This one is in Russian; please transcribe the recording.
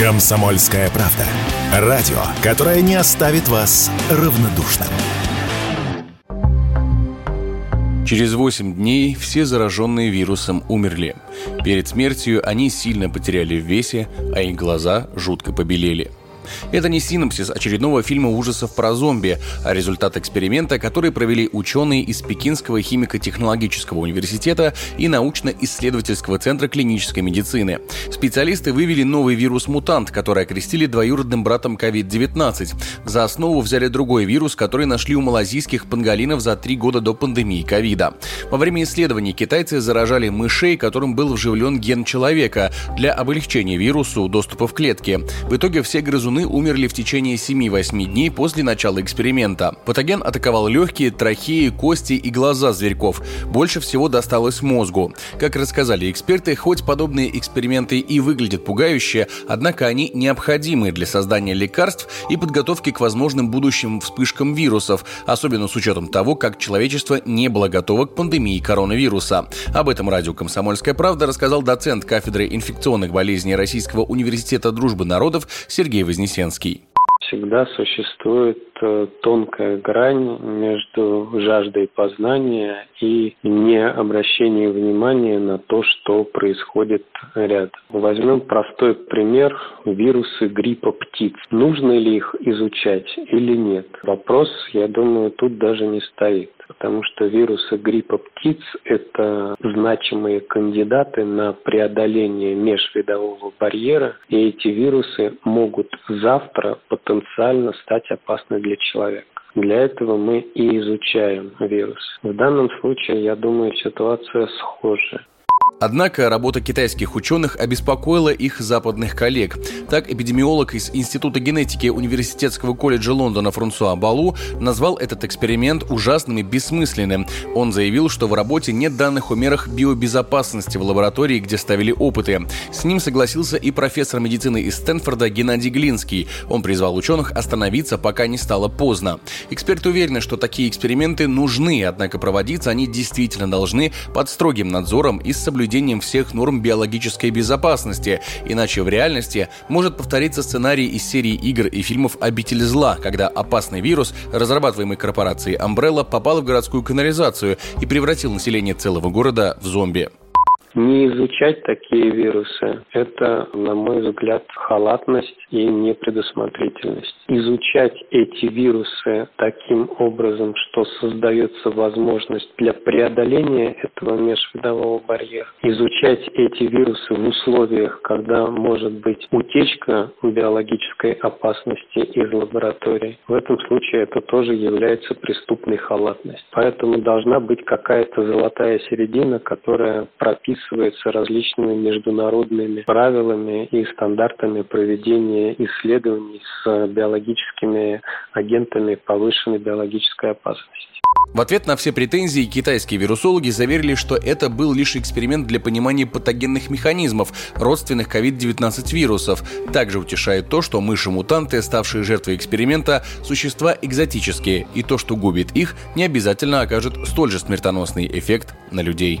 Комсомольская правда. Радио, которое не оставит вас равнодушным. Через 8 дней все зараженные вирусом умерли. Перед смертью они сильно потеряли в весе, а их глаза жутко побелели – это не синопсис очередного фильма ужасов про зомби, а результат эксперимента, который провели ученые из Пекинского химико-технологического университета и научно-исследовательского центра клинической медицины. Специалисты вывели новый вирус-мутант, который окрестили двоюродным братом COVID-19. За основу взяли другой вирус, который нашли у малазийских панголинов за три года до пандемии ковида. Во время исследований китайцы заражали мышей, которым был вживлен ген человека, для облегчения вирусу доступа в клетки. В итоге все грызуны грызуны умерли в течение 7-8 дней после начала эксперимента. Патоген атаковал легкие, трахеи, кости и глаза зверьков. Больше всего досталось мозгу. Как рассказали эксперты, хоть подобные эксперименты и выглядят пугающе, однако они необходимы для создания лекарств и подготовки к возможным будущим вспышкам вирусов, особенно с учетом того, как человечество не было готово к пандемии коронавируса. Об этом радио «Комсомольская правда» рассказал доцент кафедры инфекционных болезней Российского университета дружбы народов Сергей Вознесенский. Вознесенский. Всегда существует э, тонкая грань между жаждой познания и не обращением внимания на то, что происходит рядом. Возьмем простой пример вирусы гриппа птиц. Нужно ли их изучать или нет? Вопрос, я думаю, тут даже не стоит потому что вирусы гриппа птиц – это значимые кандидаты на преодоление межвидового барьера, и эти вирусы могут завтра потенциально стать опасны для человека. Для этого мы и изучаем вирус. В данном случае, я думаю, ситуация схожая. Однако работа китайских ученых обеспокоила их западных коллег. Так, эпидемиолог из Института генетики Университетского колледжа Лондона Франсуа Балу назвал этот эксперимент ужасным и бессмысленным. Он заявил, что в работе нет данных о мерах биобезопасности в лаборатории, где ставили опыты. С ним согласился и профессор медицины из Стэнфорда Геннадий Глинский. Он призвал ученых остановиться, пока не стало поздно. Эксперты уверены, что такие эксперименты нужны, однако проводиться они действительно должны под строгим надзором и с соблюдением соблюдением всех норм биологической безопасности, иначе в реальности может повториться сценарий из серии игр и фильмов «Обитель зла», когда опасный вирус, разрабатываемый корпорацией Umbrella, попал в городскую канализацию и превратил население целого города в зомби. Не изучать такие вирусы – это, на мой взгляд, халатность и непредусмотрительность. Изучать эти вирусы таким образом, что создается возможность для преодоления этого межвидового барьера. Изучать эти вирусы в условиях, когда может быть утечка биологической опасности из лаборатории. В этом случае это тоже является преступной халатностью. Поэтому должна быть какая-то золотая середина, которая прописывает описывается различными международными правилами и стандартами проведения исследований с биологическими агентами повышенной биологической опасности. В ответ на все претензии китайские вирусологи заверили, что это был лишь эксперимент для понимания патогенных механизмов, родственных COVID-19 вирусов. Также утешает то, что мыши-мутанты, ставшие жертвой эксперимента, существа экзотические, и то, что губит их, не обязательно окажет столь же смертоносный эффект на людей.